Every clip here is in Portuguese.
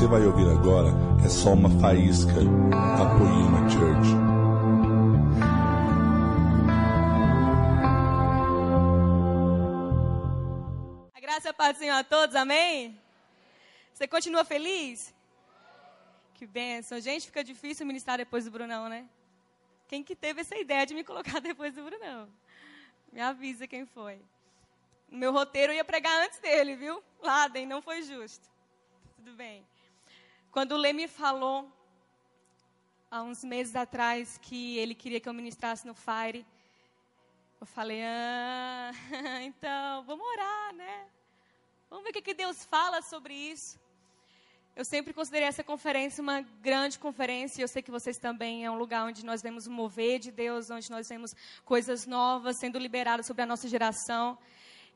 você vai ouvir agora é só uma faísca da Poema Church. A graça e a paz Senhor a todos, amém? Você continua feliz? Que bênção. Gente, fica difícil ministrar depois do Brunão, né? Quem que teve essa ideia de me colocar depois do Brunão? Me avisa quem foi. Meu roteiro ia pregar antes dele, viu? Laden, não foi justo. Tudo bem. Quando o Lê me falou, há uns meses atrás, que ele queria que eu ministrasse no Fire, eu falei, ah, então, vamos orar, né? Vamos ver o que, Deus fala sobre isso. Eu sempre considerei essa conferência uma grande conferência, eu sei que vocês também é um lugar onde nós vemos o mover de Deus, onde nós vemos coisas novas sendo liberadas sobre a nossa geração.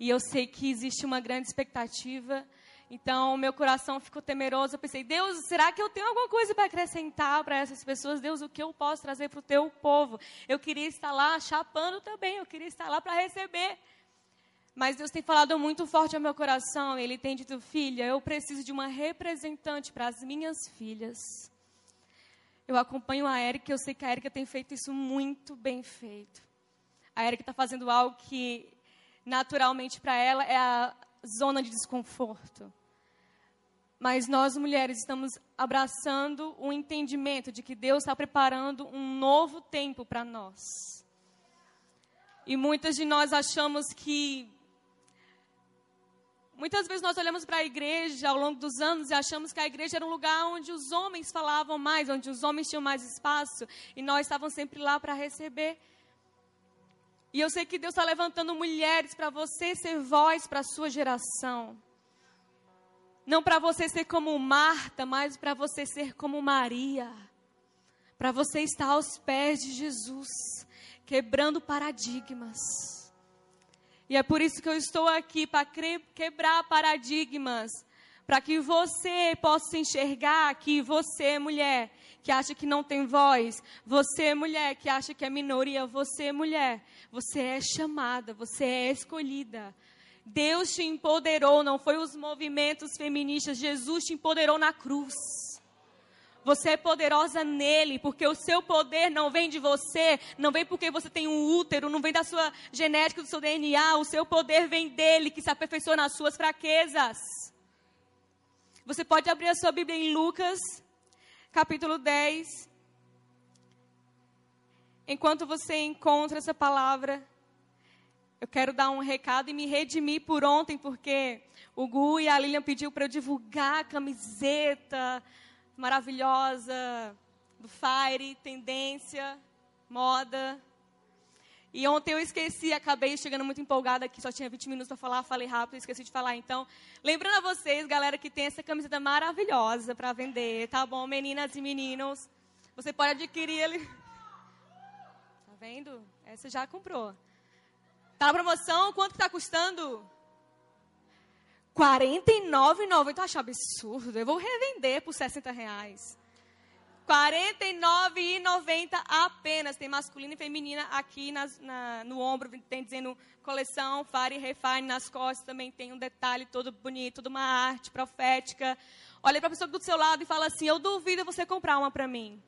E eu sei que existe uma grande expectativa. Então, meu coração ficou temeroso. Eu pensei, Deus, será que eu tenho alguma coisa para acrescentar para essas pessoas? Deus, o que eu posso trazer para o teu povo? Eu queria estar lá chapando também, eu queria estar lá para receber. Mas Deus tem falado muito forte ao meu coração. Ele tem dito, filha, eu preciso de uma representante para as minhas filhas. Eu acompanho a Érica, eu sei que a Érica tem feito isso muito bem feito. A Érica está fazendo algo que naturalmente para ela é a zona de desconforto. Mas nós mulheres estamos abraçando o entendimento de que Deus está preparando um novo tempo para nós. E muitas de nós achamos que. Muitas vezes nós olhamos para a igreja ao longo dos anos e achamos que a igreja era um lugar onde os homens falavam mais, onde os homens tinham mais espaço e nós estávamos sempre lá para receber. E eu sei que Deus está levantando mulheres para você ser voz para a sua geração. Não para você ser como Marta, mas para você ser como Maria. Para você estar aos pés de Jesus, quebrando paradigmas. E é por isso que eu estou aqui para quebrar paradigmas, para que você possa se enxergar que você, mulher, que acha que não tem voz, você, mulher, que acha que é minoria, você, mulher, você é chamada, você é escolhida. Deus te empoderou, não foi os movimentos feministas, Jesus te empoderou na cruz. Você é poderosa nele, porque o seu poder não vem de você, não vem porque você tem um útero, não vem da sua genética, do seu DNA, o seu poder vem dele, que se aperfeiçoa nas suas fraquezas. Você pode abrir a sua Bíblia em Lucas, capítulo 10. Enquanto você encontra essa palavra, eu quero dar um recado e me redimir por ontem, porque o Gu e a Lilian pediu para eu divulgar a camiseta maravilhosa do Fire, tendência, moda. E ontem eu esqueci, acabei chegando muito empolgada aqui, só tinha 20 minutos para falar, falei rápido, esqueci de falar. Então, lembrando a vocês, galera, que tem essa camiseta maravilhosa para vender, tá bom? Meninas e meninos, você pode adquirir ele. Tá vendo? Essa já comprou. Tá na promoção, quanto que tá custando? R$ 49,90. Eu acho absurdo. Eu vou revender por 60 reais. R$ 49,90 apenas. Tem masculina e feminina aqui nas, na, no ombro. Tem dizendo coleção, Fire Refine. Nas costas também tem um detalhe todo bonito, uma arte profética. Olha para a pessoa do seu lado e fala assim: Eu duvido você comprar uma para mim.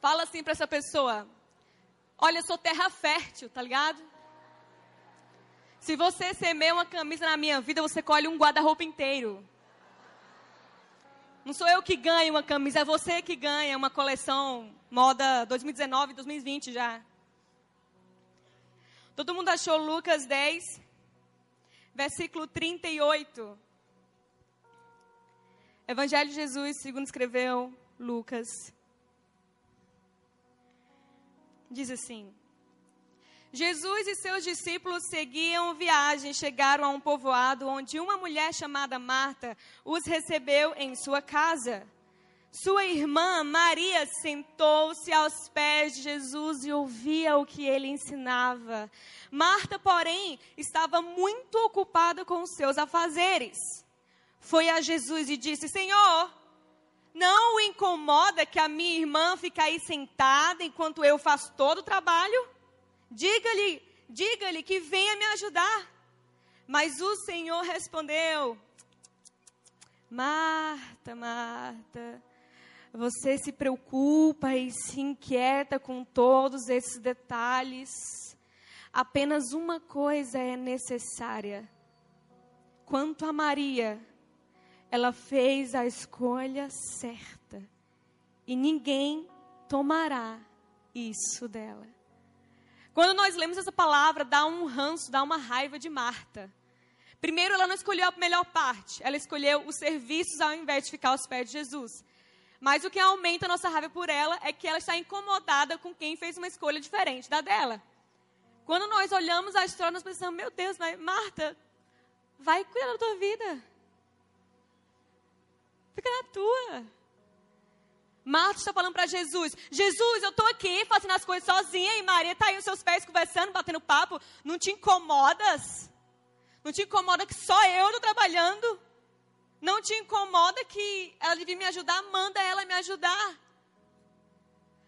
Fala assim para essa pessoa: Olha, eu sou terra fértil, tá ligado? Se você semeia uma camisa na minha vida, você colhe um guarda-roupa inteiro. Não sou eu que ganho uma camisa, é você que ganha uma coleção moda 2019, 2020 já. Todo mundo achou Lucas 10, versículo 38. Evangelho de Jesus, segundo escreveu Lucas diz assim: Jesus e seus discípulos seguiam viagem, chegaram a um povoado onde uma mulher chamada Marta os recebeu em sua casa. Sua irmã Maria sentou-se aos pés de Jesus e ouvia o que ele ensinava. Marta, porém, estava muito ocupada com os seus afazeres. Foi a Jesus e disse: Senhor, Não o incomoda que a minha irmã fica aí sentada enquanto eu faço todo o trabalho? Diga-lhe, diga-lhe que venha me ajudar. Mas o Senhor respondeu: Marta, Marta, você se preocupa e se inquieta com todos esses detalhes. Apenas uma coisa é necessária. Quanto a Maria, ela fez a escolha certa e ninguém tomará isso dela. Quando nós lemos essa palavra, dá um ranço, dá uma raiva de Marta. Primeiro, ela não escolheu a melhor parte, ela escolheu os serviços ao invés de ficar aos pés de Jesus. Mas o que aumenta a nossa raiva por ela é que ela está incomodada com quem fez uma escolha diferente da dela. Quando nós olhamos a história, nós pensamos, meu Deus, mas Marta, vai cuidar da tua vida. Fica na tua. Marta está falando para Jesus: Jesus, eu estou aqui fazendo as coisas sozinha e Maria está aí nos seus pés conversando, batendo papo. Não te incomodas? Não te incomoda que só eu estou trabalhando? Não te incomoda que ela devia me ajudar? Manda ela me ajudar.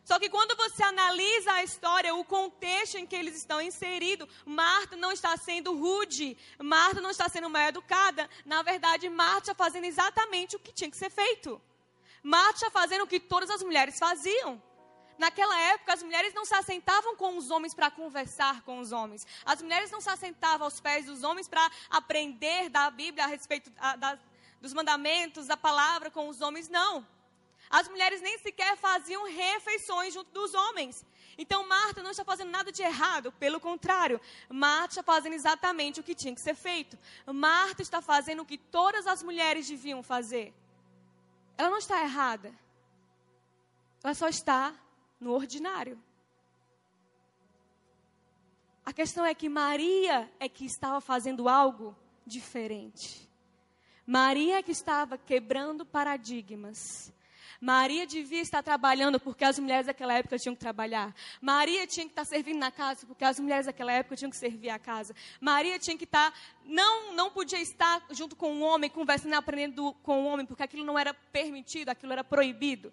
Só que quando você analisa a história, o contexto em que eles estão inseridos, Marta não está sendo rude, Marta não está sendo mal educada. Na verdade, Marta está fazendo exatamente o que tinha que ser feito. Marta está fazendo o que todas as mulheres faziam. Naquela época, as mulheres não se assentavam com os homens para conversar com os homens. As mulheres não se assentavam aos pés dos homens para aprender da Bíblia a respeito a, da, dos mandamentos, da palavra com os homens, não. As mulheres nem sequer faziam refeições junto dos homens. Então Marta não está fazendo nada de errado, pelo contrário, Marta está fazendo exatamente o que tinha que ser feito. Marta está fazendo o que todas as mulheres deviam fazer. Ela não está errada. Ela só está no ordinário. A questão é que Maria é que estava fazendo algo diferente. Maria é que estava quebrando paradigmas. Maria devia estar trabalhando porque as mulheres daquela época tinham que trabalhar. Maria tinha que estar servindo na casa porque as mulheres daquela época tinham que servir a casa. Maria tinha que estar, não, não podia estar junto com um homem, conversando, aprendendo com um homem, porque aquilo não era permitido, aquilo era proibido.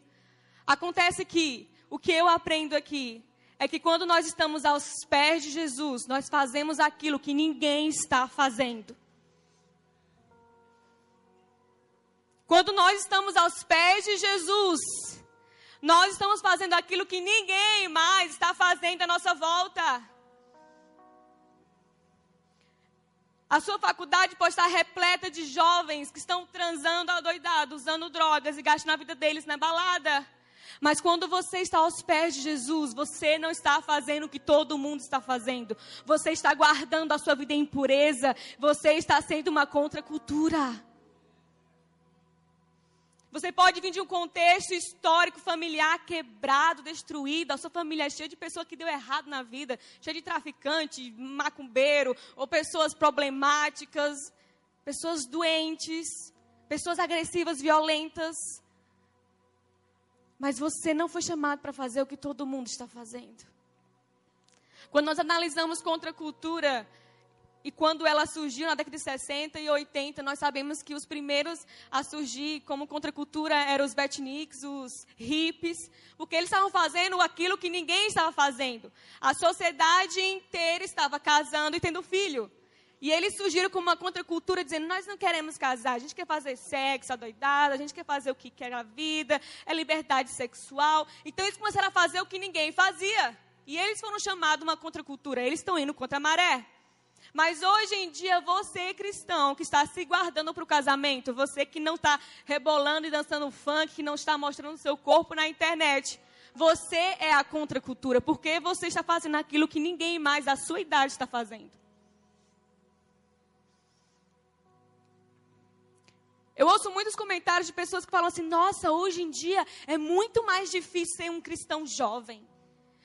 Acontece que o que eu aprendo aqui é que quando nós estamos aos pés de Jesus, nós fazemos aquilo que ninguém está fazendo. Quando nós estamos aos pés de Jesus, nós estamos fazendo aquilo que ninguém mais está fazendo à nossa volta. A sua faculdade pode estar repleta de jovens que estão transando adoidados, usando drogas e gastando a vida deles na balada. Mas quando você está aos pés de Jesus, você não está fazendo o que todo mundo está fazendo. Você está guardando a sua vida em pureza. Você está sendo uma contracultura. Você pode vir de um contexto histórico, familiar quebrado, destruído. A sua família é cheia de pessoas que deu errado na vida, cheia de traficante, macumbeiro, ou pessoas problemáticas, pessoas doentes, pessoas agressivas, violentas. Mas você não foi chamado para fazer o que todo mundo está fazendo. Quando nós analisamos contra a cultura, e quando ela surgiu na década de 60 e 80, nós sabemos que os primeiros a surgir como contracultura eram os beatniks, os hippies, porque eles estavam fazendo aquilo que ninguém estava fazendo. A sociedade inteira estava casando e tendo filho. E eles surgiram como uma contracultura dizendo: nós não queremos casar, a gente quer fazer sexo, adoidado, a gente quer fazer o que quer a vida, é liberdade sexual. Então eles começaram a fazer o que ninguém fazia. E eles foram chamados uma contracultura, eles estão indo contra a maré. Mas hoje em dia, você cristão que está se guardando para o casamento, você que não está rebolando e dançando funk, que não está mostrando seu corpo na internet, você é a contracultura, porque você está fazendo aquilo que ninguém mais da sua idade está fazendo. Eu ouço muitos comentários de pessoas que falam assim: nossa, hoje em dia é muito mais difícil ser um cristão jovem.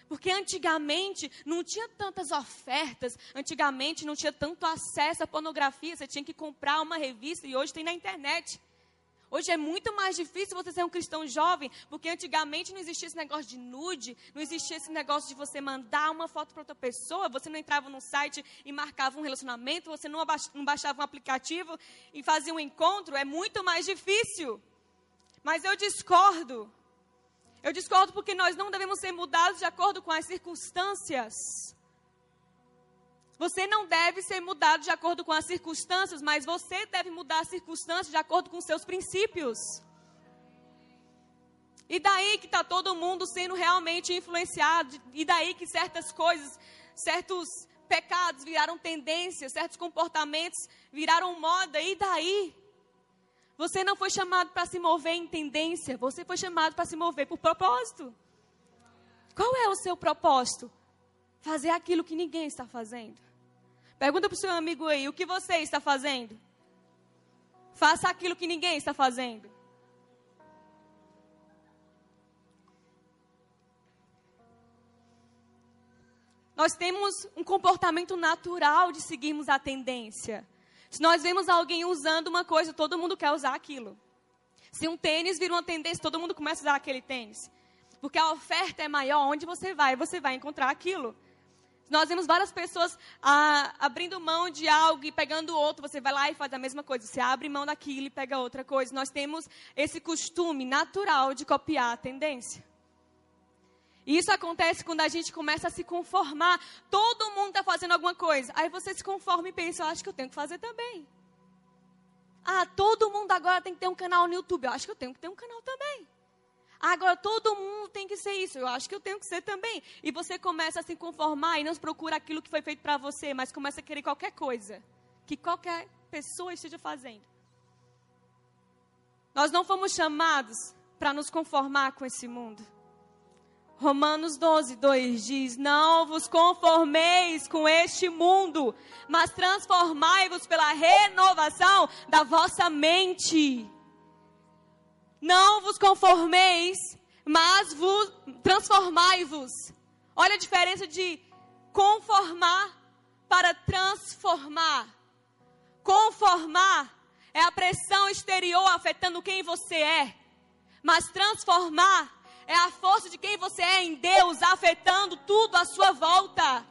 Porque antigamente não tinha tantas ofertas, antigamente não tinha tanto acesso à pornografia, você tinha que comprar uma revista e hoje tem na internet. Hoje é muito mais difícil você ser um cristão jovem, porque antigamente não existia esse negócio de nude, não existia esse negócio de você mandar uma foto para outra pessoa, você não entrava no site e marcava um relacionamento, você não baixava um aplicativo e fazia um encontro, é muito mais difícil. Mas eu discordo. Eu discordo porque nós não devemos ser mudados de acordo com as circunstâncias. Você não deve ser mudado de acordo com as circunstâncias, mas você deve mudar as circunstâncias de acordo com seus princípios. E daí que está todo mundo sendo realmente influenciado, e daí que certas coisas, certos pecados viraram tendência, certos comportamentos viraram moda, e daí? Você não foi chamado para se mover em tendência, você foi chamado para se mover por propósito. Qual é o seu propósito? Fazer aquilo que ninguém está fazendo. Pergunta para o seu amigo aí, o que você está fazendo? Faça aquilo que ninguém está fazendo. Nós temos um comportamento natural de seguirmos a tendência. Se nós vemos alguém usando uma coisa, todo mundo quer usar aquilo. Se um tênis vira uma tendência, todo mundo começa a usar aquele tênis. Porque a oferta é maior, onde você vai, você vai encontrar aquilo. Nós vemos várias pessoas ah, abrindo mão de algo e pegando outro. Você vai lá e faz a mesma coisa. Você abre mão daquilo e pega outra coisa. Nós temos esse costume natural de copiar a tendência. E isso acontece quando a gente começa a se conformar. Todo mundo está fazendo alguma coisa. Aí você se conforma e pensa, eu acho que eu tenho que fazer também. Ah, todo mundo agora tem que ter um canal no YouTube. Eu acho que eu tenho que ter um canal também. Agora todo mundo tem que ser isso. Eu acho que eu tenho que ser também. E você começa a se conformar e não procura aquilo que foi feito para você, mas começa a querer qualquer coisa que qualquer pessoa esteja fazendo. Nós não fomos chamados para nos conformar com esse mundo. Romanos 12, 2 diz: Não vos conformeis com este mundo, mas transformai-vos pela renovação da vossa mente. Não vos conformeis, mas vos transformai-vos. Olha a diferença de conformar para transformar. Conformar é a pressão exterior afetando quem você é, mas transformar é a força de quem você é em Deus afetando tudo à sua volta.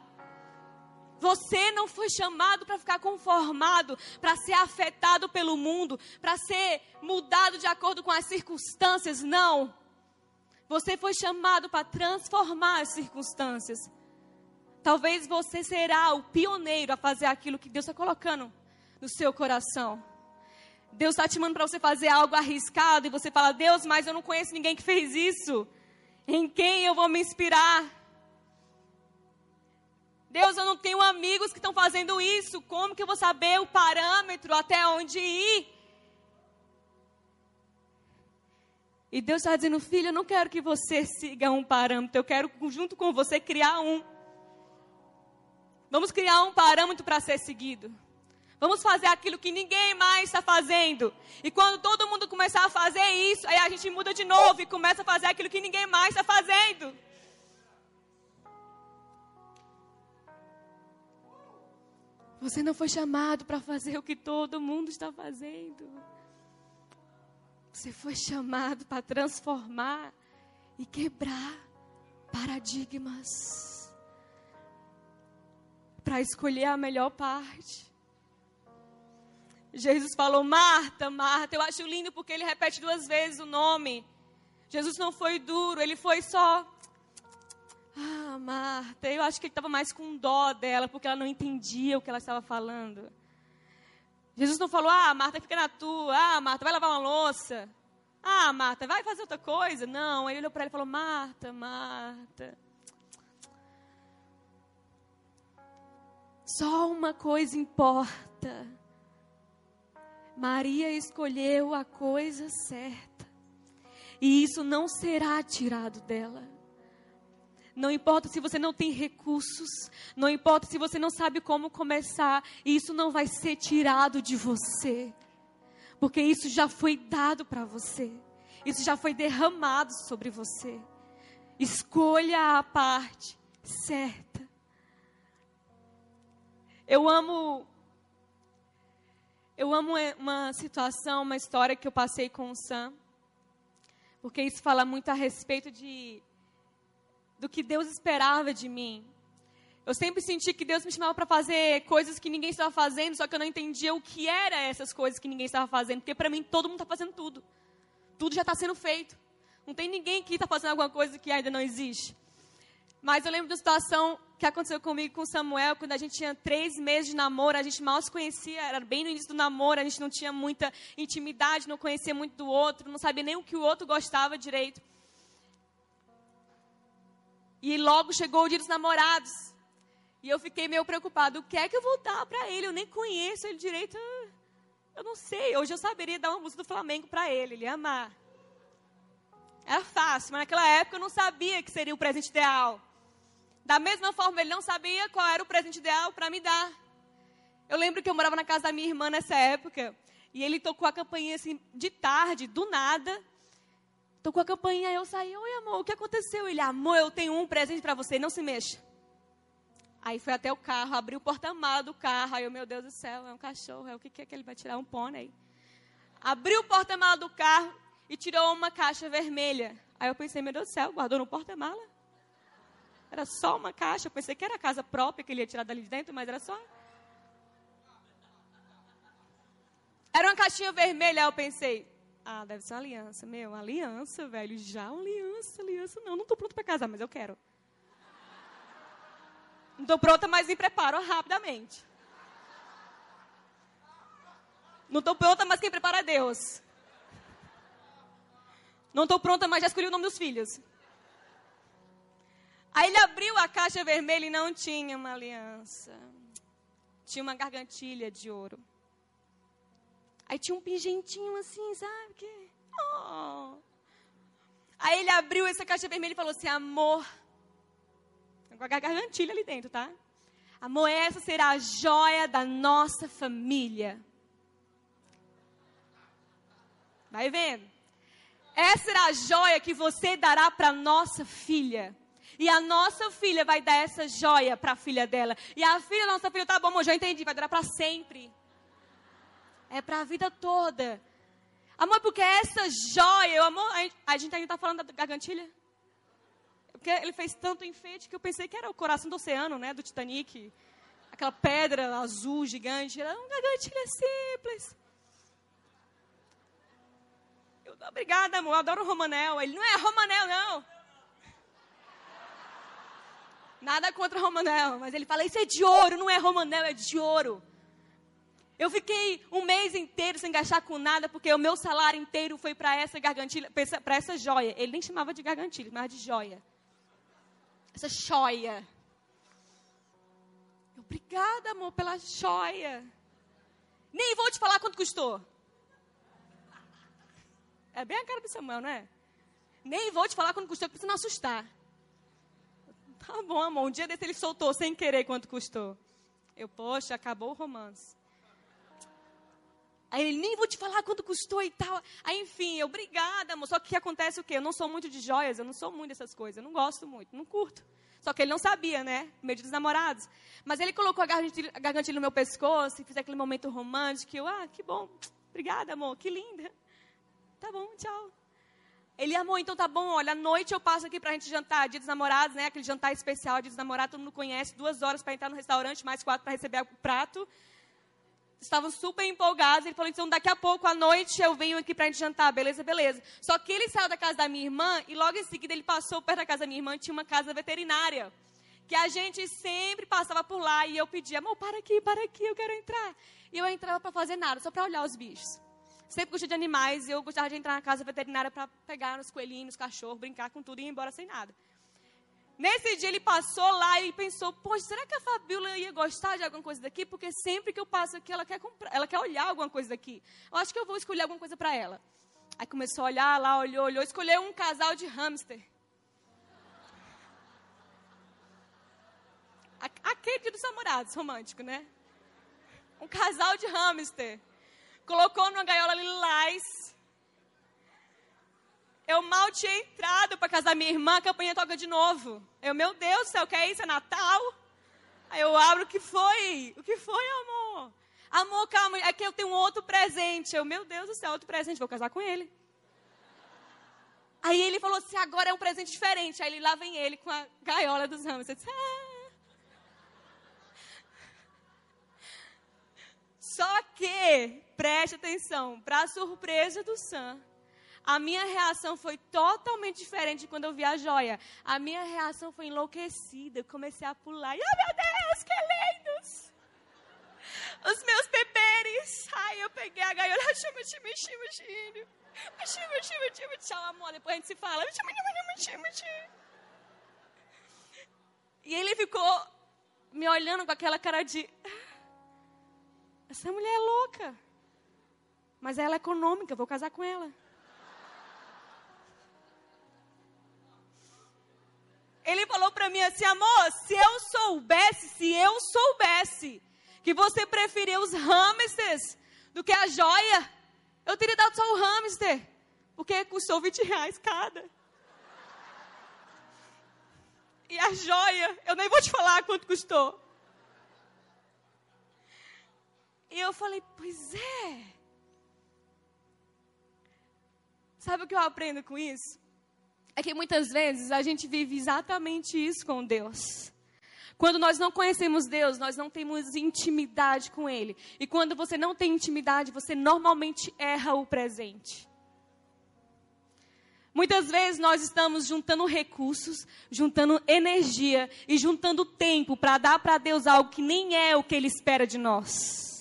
Você não foi chamado para ficar conformado, para ser afetado pelo mundo, para ser mudado de acordo com as circunstâncias, não. Você foi chamado para transformar as circunstâncias. Talvez você será o pioneiro a fazer aquilo que Deus está colocando no seu coração. Deus está te mandando para você fazer algo arriscado e você fala, Deus, mas eu não conheço ninguém que fez isso. Em quem eu vou me inspirar? Deus, eu não tenho amigos que estão fazendo isso. Como que eu vou saber o parâmetro até onde ir? E Deus está dizendo, filho, eu não quero que você siga um parâmetro, eu quero, junto com você, criar um. Vamos criar um parâmetro para ser seguido. Vamos fazer aquilo que ninguém mais está fazendo. E quando todo mundo começar a fazer isso, aí a gente muda de novo e começa a fazer aquilo que ninguém mais está fazendo. Você não foi chamado para fazer o que todo mundo está fazendo. Você foi chamado para transformar e quebrar paradigmas. Para escolher a melhor parte. Jesus falou, Marta, Marta. Eu acho lindo porque ele repete duas vezes o nome. Jesus não foi duro, ele foi só. Ah, Marta. Eu acho que ele estava mais com dó dela, porque ela não entendia o que ela estava falando. Jesus não falou, ah, Marta, fica na tua. Ah, Marta, vai lavar uma louça. Ah, Marta, vai fazer outra coisa. Não, ele olhou para ela e falou, Marta, Marta. Só uma coisa importa. Maria escolheu a coisa certa. E isso não será tirado dela. Não importa se você não tem recursos, não importa se você não sabe como começar, isso não vai ser tirado de você. Porque isso já foi dado para você. Isso já foi derramado sobre você. Escolha a parte certa. Eu amo eu amo é, uma situação, uma história que eu passei com o Sam, porque isso fala muito a respeito de do que Deus esperava de mim. Eu sempre senti que Deus me chamava para fazer coisas que ninguém estava fazendo, só que eu não entendia o que era essas coisas que ninguém estava fazendo, porque para mim todo mundo está fazendo tudo. Tudo já está sendo feito. Não tem ninguém que está fazendo alguma coisa que ainda não existe. Mas eu lembro da situação que aconteceu comigo com o Samuel, quando a gente tinha três meses de namoro, a gente mal se conhecia, era bem no início do namoro, a gente não tinha muita intimidade, não conhecia muito do outro, não sabia nem o que o outro gostava direito. E logo chegou o dia dos namorados. E eu fiquei meio preocupada. O que é que eu vou dar para ele? Eu nem conheço ele direito. Eu não sei. Hoje eu saberia dar uma música do Flamengo para ele. Ele ia amar. Era fácil, mas naquela época eu não sabia que seria o presente ideal. Da mesma forma, ele não sabia qual era o presente ideal para me dar. Eu lembro que eu morava na casa da minha irmã nessa época. E ele tocou a campainha assim, de tarde, do nada. Tocou a campainha, eu saí. Oi, amor, o que aconteceu? Ele, amor, eu tenho um presente para você, não se mexa. Aí foi até o carro, abriu o porta-mala do carro. Aí eu, meu Deus do céu, é um cachorro. É o que, é que ele vai tirar? Um pônei. Abriu o porta-mala do carro e tirou uma caixa vermelha. Aí eu pensei, meu Deus do céu, guardou no porta-mala? Era só uma caixa. Eu pensei que era a casa própria que ele ia tirar dali de dentro, mas era só. Era uma caixinha vermelha. Aí eu pensei, ah, deve ser uma aliança. Meu, uma aliança, velho. Já uma aliança, aliança. Não, não estou pronto para casar, mas eu quero. Não estou pronta, mas me preparo rapidamente. Não estou pronta, mas quem prepara é Deus. Não estou pronta, mas já escolhi o nome dos filhos. Aí ele abriu a caixa vermelha e não tinha uma aliança. Tinha uma gargantilha de ouro. Aí tinha um pingentinho assim, sabe? Que... Oh. Aí ele abriu essa caixa vermelha e falou assim: Amor, com a gargantilha ali dentro, tá? Amor, essa será a joia da nossa família. Vai vendo? Essa será a joia que você dará para nossa filha. E a nossa filha vai dar essa joia para a filha dela. E a filha nossa filha, tá bom, amor, já entendi, vai durar para sempre. É para a vida toda. Amor, porque essa joia, amor, a gente ainda está falando da gargantilha? Porque ele fez tanto enfeite que eu pensei que era o coração do oceano, né? Do Titanic. Aquela pedra azul gigante. Era um gargantilha simples. Eu, obrigada, amor. Eu adoro o Romanel. Ele não é Romanel, não. Nada contra Romanel. Mas ele fala, isso é de ouro. Não é Romanel, é de ouro. Eu fiquei um mês inteiro sem gastar com nada, porque o meu salário inteiro foi para essa gargantilha, para essa joia. Ele nem chamava de gargantilha, mas de joia essa joia. Obrigada, amor, pela joia. Nem vou te falar quanto custou. É bem a cara do Samuel, não é? Nem vou te falar quanto custou, para você não assustar. Tá bom, amor. Um dia desse ele soltou sem querer quanto custou. Eu, poxa, acabou o romance. Aí ele, nem vou te falar quanto custou e tal. Aí, enfim, eu, obrigada, amor. Só que acontece o quê? Eu não sou muito de joias, eu não sou muito dessas coisas. Eu não gosto muito, não curto. Só que ele não sabia, né? Meio dos namorados. Mas ele colocou a gargantilha, a gargantilha no meu pescoço e fez aquele momento romântico. Eu, ah, que bom. Obrigada, amor. Que linda. Tá bom, tchau. Ele, amor, então tá bom, olha, à noite eu passo aqui pra gente jantar, dia dos namorados, né? Aquele jantar especial, dia dos namorados, todo mundo conhece, duas horas para entrar no restaurante, mais quatro para receber o prato estavam super empolgados. Ele falou, então daqui a pouco à noite eu venho aqui para a gente jantar, beleza, beleza. Só que ele saiu da casa da minha irmã e logo em seguida ele passou perto da casa da minha irmã, tinha uma casa veterinária. Que a gente sempre passava por lá e eu pedia, amor, para aqui, para aqui, eu quero entrar. E eu entrava para fazer nada, só para olhar os bichos. Sempre gostei de animais e eu gostava de entrar na casa veterinária para pegar os coelhinhos, os cachorros, brincar com tudo e ir embora sem nada. Nesse dia ele passou lá e pensou, poxa, será que a Fabiola ia gostar de alguma coisa daqui? Porque sempre que eu passo aqui, ela quer, comprar, ela quer olhar alguma coisa daqui. Eu acho que eu vou escolher alguma coisa para ela. Aí começou a olhar lá, olhou, olhou, escolheu um casal de hamster. Aquele dos namorados, romântico, né? Um casal de hamster. Colocou numa gaiola lilás eu mal tinha entrado para casar minha irmã, a campanha toca de novo. Eu, meu Deus do céu, que é isso? É Natal? Aí eu abro, o que foi? O que foi, amor? Amor, calma, é que eu tenho um outro presente. Eu, meu Deus do céu, outro presente, vou casar com ele. Aí ele falou assim, agora é um presente diferente. Aí lá vem ele com a gaiola dos ramos. Eu disse, ah. Só que, preste atenção, para surpresa do Sam, A minha reação foi totalmente diferente quando eu vi a joia. A minha reação foi enlouquecida. Eu comecei a pular. E, oh, meu Deus, que lindos! Os meus beberes. Ai, eu peguei a gaiola. Chama, chama, chama, chama. Chama, chama, chama. Tchau, amor. Depois a gente se fala. Chama, chama, chama, chama. E ele ficou me olhando com aquela cara de. Essa mulher é louca. Mas ela é econômica, vou casar com ela. Ele falou para mim assim, amor, se eu soubesse, se eu soubesse que você preferia os hamsters do que a joia, eu teria dado só o hamster, porque custou 20 reais cada. E a joia, eu nem vou te falar quanto custou. E eu falei, pois é. Sabe o que eu aprendo com isso? É que muitas vezes a gente vive exatamente isso com Deus. Quando nós não conhecemos Deus, nós não temos intimidade com Ele. E quando você não tem intimidade, você normalmente erra o presente. Muitas vezes nós estamos juntando recursos, juntando energia e juntando tempo para dar para Deus algo que nem é o que Ele espera de nós.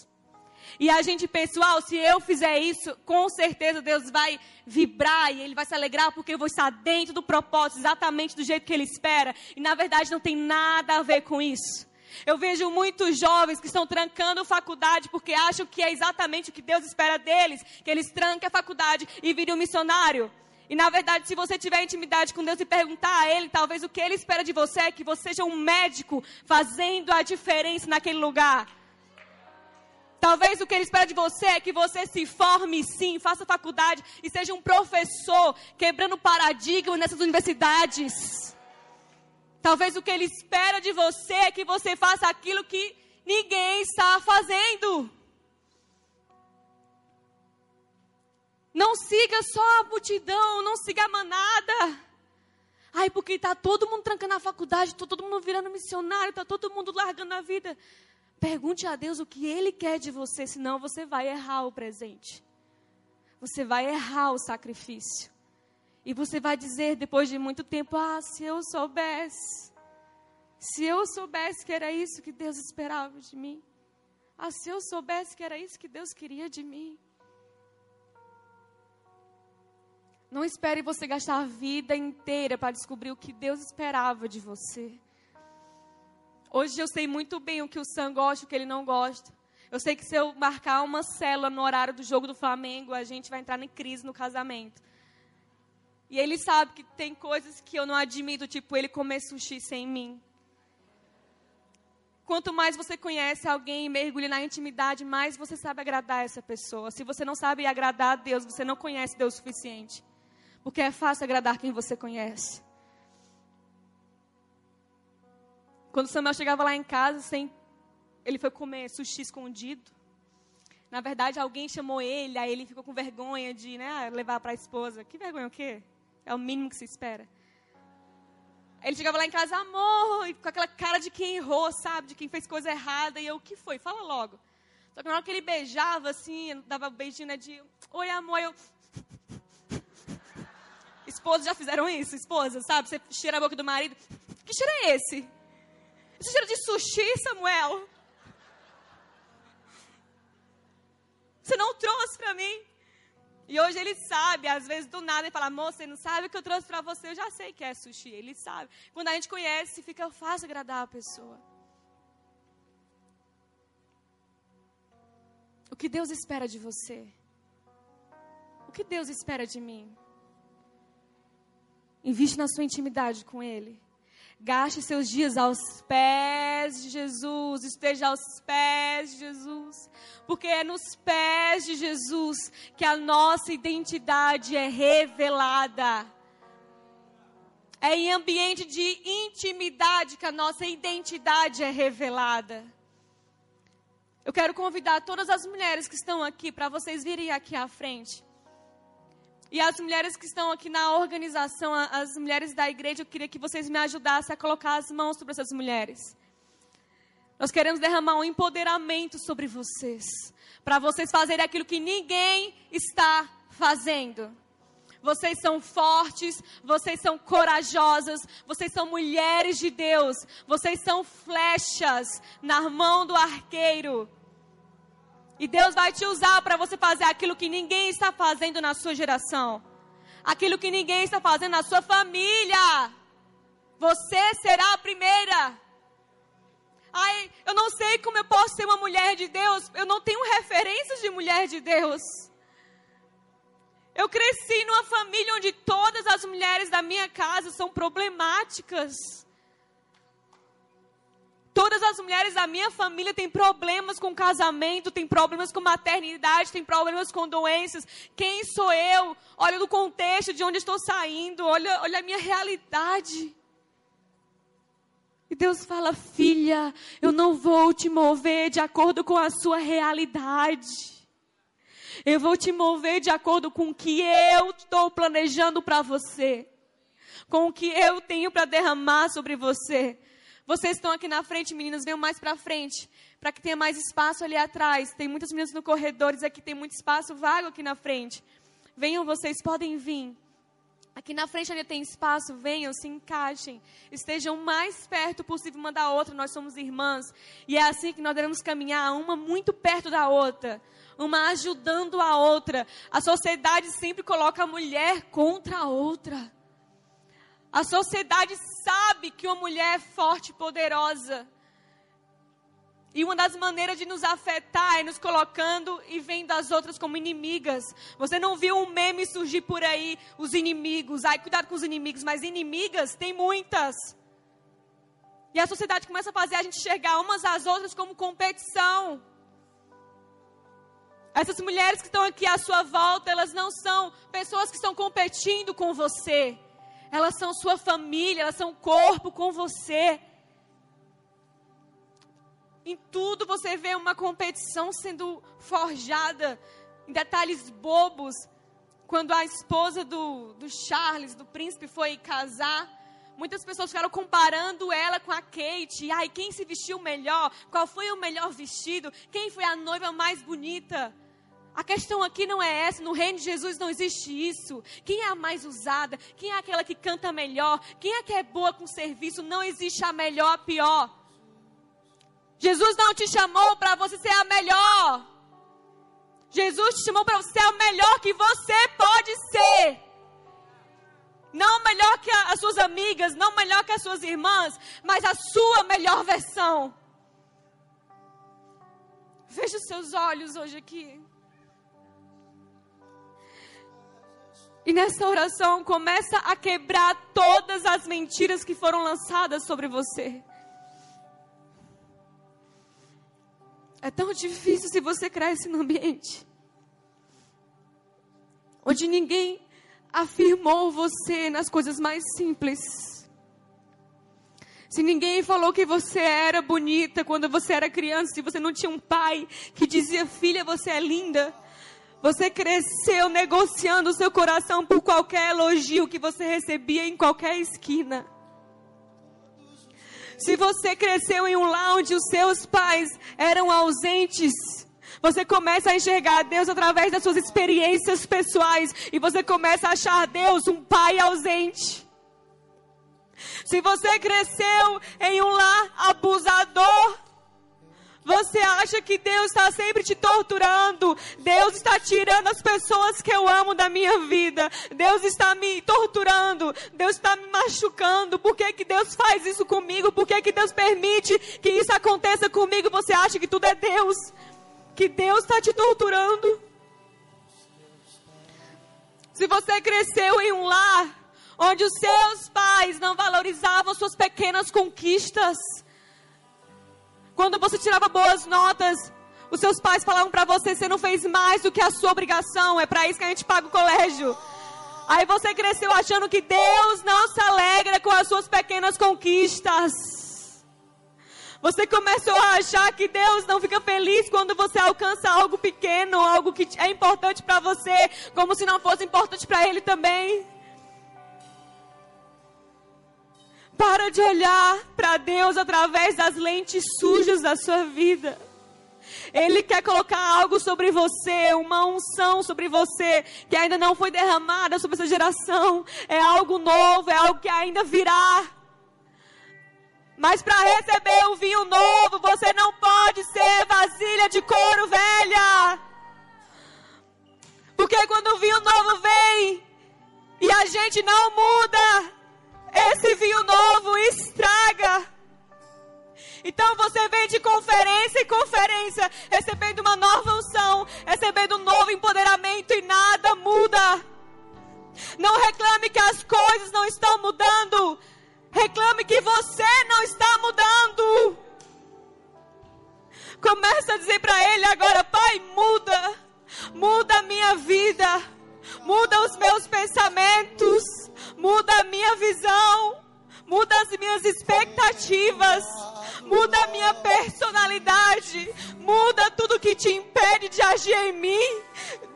E a gente, pessoal, se eu fizer isso, com certeza Deus vai vibrar e Ele vai se alegrar porque eu vou estar dentro do propósito, exatamente do jeito que Ele espera. E na verdade não tem nada a ver com isso. Eu vejo muitos jovens que estão trancando faculdade porque acham que é exatamente o que Deus espera deles, que eles tranquem a faculdade e virem um missionário. E na verdade, se você tiver intimidade com Deus e perguntar a Ele, talvez o que Ele espera de você é que você seja um médico fazendo a diferença naquele lugar. Talvez o que ele espera de você é que você se forme sim, faça faculdade e seja um professor, quebrando paradigma nessas universidades. Talvez o que ele espera de você é que você faça aquilo que ninguém está fazendo. Não siga só a multidão, não siga a manada. Ai, porque está todo mundo trancando a faculdade, está todo mundo virando missionário, está todo mundo largando a vida. Pergunte a Deus o que Ele quer de você, senão você vai errar o presente. Você vai errar o sacrifício. E você vai dizer depois de muito tempo: Ah, se eu soubesse. Se eu soubesse que era isso que Deus esperava de mim. Ah, se eu soubesse que era isso que Deus queria de mim. Não espere você gastar a vida inteira para descobrir o que Deus esperava de você. Hoje eu sei muito bem o que o Sam gosta e o que ele não gosta. Eu sei que se eu marcar uma célula no horário do jogo do Flamengo, a gente vai entrar em crise no casamento. E ele sabe que tem coisas que eu não admito, tipo ele comer sushi sem mim. Quanto mais você conhece alguém e mergulha na intimidade, mais você sabe agradar essa pessoa. Se você não sabe agradar a Deus, você não conhece Deus o suficiente. Porque é fácil agradar quem você conhece. Quando Samuel chegava lá em casa, sem, ele foi comer sushi escondido. Na verdade, alguém chamou ele, aí ele ficou com vergonha de né, levar para a esposa. Que vergonha o quê? É o mínimo que se espera. Ele chegava lá em casa, amor, com aquela cara de quem errou, sabe? De quem fez coisa errada. E eu, o que foi? Fala logo. Só que na hora que ele beijava, assim, dava um beijinho né, de, oi, amor, eu... Esposas já fizeram isso, esposas, sabe? Você cheira a boca do marido. Que cheiro é esse? Esse cheiro de sushi, Samuel. Você não trouxe para mim. E hoje ele sabe, às vezes do nada, ele fala, moça, você não sabe o que eu trouxe para você, eu já sei que é sushi. Ele sabe. Quando a gente conhece, fica fácil agradar a pessoa. O que Deus espera de você? O que Deus espera de mim? Investe na sua intimidade com Ele. Gaste seus dias aos pés de Jesus, esteja aos pés de Jesus, porque é nos pés de Jesus que a nossa identidade é revelada. É em ambiente de intimidade que a nossa identidade é revelada. Eu quero convidar todas as mulheres que estão aqui para vocês virem aqui à frente. E as mulheres que estão aqui na organização, as mulheres da igreja, eu queria que vocês me ajudassem a colocar as mãos sobre essas mulheres. Nós queremos derramar um empoderamento sobre vocês, para vocês fazerem aquilo que ninguém está fazendo. Vocês são fortes, vocês são corajosas, vocês são mulheres de Deus, vocês são flechas na mão do arqueiro. E Deus vai te usar para você fazer aquilo que ninguém está fazendo na sua geração, aquilo que ninguém está fazendo na sua família. Você será a primeira. Ai, eu não sei como eu posso ser uma mulher de Deus. Eu não tenho referências de mulher de Deus. Eu cresci numa família onde todas as mulheres da minha casa são problemáticas. Todas as mulheres da minha família têm problemas com casamento, têm problemas com maternidade, têm problemas com doenças. Quem sou eu? Olha o contexto de onde estou saindo, olha, olha a minha realidade. E Deus fala: Filha, eu não vou te mover de acordo com a sua realidade. Eu vou te mover de acordo com o que eu estou planejando para você. Com o que eu tenho para derramar sobre você. Vocês estão aqui na frente, meninas, venham mais para frente, para que tenha mais espaço ali atrás. Tem muitas meninas no corredor, aqui tem muito espaço vago aqui na frente. Venham, vocês podem vir. Aqui na frente ainda tem espaço, venham, se encaixem, estejam mais perto possível uma da outra, nós somos irmãs. E é assim que nós devemos caminhar, uma muito perto da outra, uma ajudando a outra. A sociedade sempre coloca a mulher contra a outra. A sociedade sabe que uma mulher é forte e poderosa. E uma das maneiras de nos afetar é nos colocando e vendo as outras como inimigas. Você não viu um meme surgir por aí, os inimigos. Ai, cuidado com os inimigos, mas inimigas tem muitas. E a sociedade começa a fazer a gente enxergar umas às outras como competição. Essas mulheres que estão aqui à sua volta, elas não são pessoas que estão competindo com você. Elas são sua família, elas são corpo com você. Em tudo você vê uma competição sendo forjada, em detalhes bobos. Quando a esposa do, do Charles, do príncipe, foi casar, muitas pessoas ficaram comparando ela com a Kate. Ai, quem se vestiu melhor? Qual foi o melhor vestido? Quem foi a noiva mais bonita? A questão aqui não é essa, no reino de Jesus não existe isso. Quem é a mais usada? Quem é aquela que canta melhor? Quem é que é boa com serviço? Não existe a melhor, a pior. Jesus não te chamou para você ser a melhor. Jesus te chamou para você ser a melhor que você pode ser. Não melhor que as suas amigas, não melhor que as suas irmãs, mas a sua melhor versão. Veja os seus olhos hoje aqui. E nessa oração começa a quebrar todas as mentiras que foram lançadas sobre você. É tão difícil se você cresce num ambiente onde ninguém afirmou você nas coisas mais simples. Se ninguém falou que você era bonita quando você era criança, se você não tinha um pai que dizia, filha, você é linda. Você cresceu negociando o seu coração por qualquer elogio que você recebia em qualquer esquina. Se você cresceu em um lar onde os seus pais eram ausentes, você começa a enxergar Deus através das suas experiências pessoais e você começa a achar Deus um pai ausente. Se você cresceu em um lar abusador, você acha que Deus está sempre te torturando? Deus está tirando as pessoas que eu amo da minha vida. Deus está me torturando. Deus está me machucando. Por que, que Deus faz isso comigo? Por que, que Deus permite que isso aconteça comigo? Você acha que tudo é Deus? Que Deus está te torturando? Se você cresceu em um lar onde os seus pais não valorizavam suas pequenas conquistas, quando você tirava boas notas, os seus pais falavam para você: você não fez mais do que a sua obrigação, é para isso que a gente paga o colégio. Aí você cresceu achando que Deus não se alegra com as suas pequenas conquistas. Você começou a achar que Deus não fica feliz quando você alcança algo pequeno, algo que é importante para você, como se não fosse importante para Ele também. Para de olhar para Deus através das lentes sujas da sua vida. Ele quer colocar algo sobre você, uma unção sobre você, que ainda não foi derramada sobre essa geração. É algo novo, é algo que ainda virá. Mas para receber o vinho novo, você não pode ser vasilha de couro velha. Porque quando o vinho novo vem e a gente não muda, esse vinho novo estraga. Então você vem de conferência em conferência, recebendo uma nova unção, recebendo um novo empoderamento e nada muda. Não reclame que as coisas não estão mudando. Reclame que você não está mudando. Começa a dizer para ele agora, Pai, muda. Muda a minha vida. Muda os meus pensamentos. Muda a minha visão. Muda as minhas expectativas muda a minha personalidade, muda tudo que te impede de agir em mim,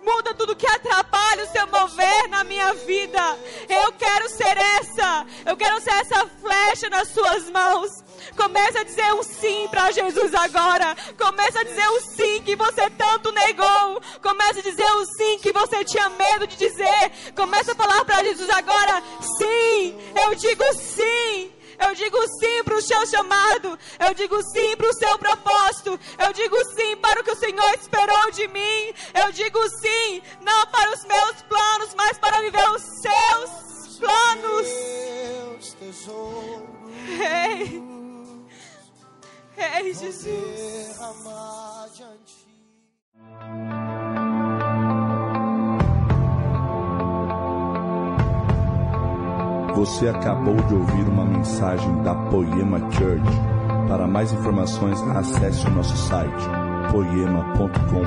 muda tudo que atrapalha o seu mover na minha vida. Eu quero ser essa, eu quero ser essa flecha nas suas mãos. Comece a dizer um sim para Jesus agora. Comece a dizer um sim que você tanto negou. Comece a dizer um sim que você tinha medo de dizer. Comece a falar para Jesus agora: sim, eu digo sim. Eu digo sim para o seu chamado. Eu digo sim para o seu propósito. Eu digo sim para o que o Senhor esperou de mim. Eu digo sim, não para os meus planos, mas para viver os seus planos. Ei, Ei Jesus. Você acabou de ouvir uma mensagem da Poema Church. Para mais informações, acesse o nosso site poema.com.br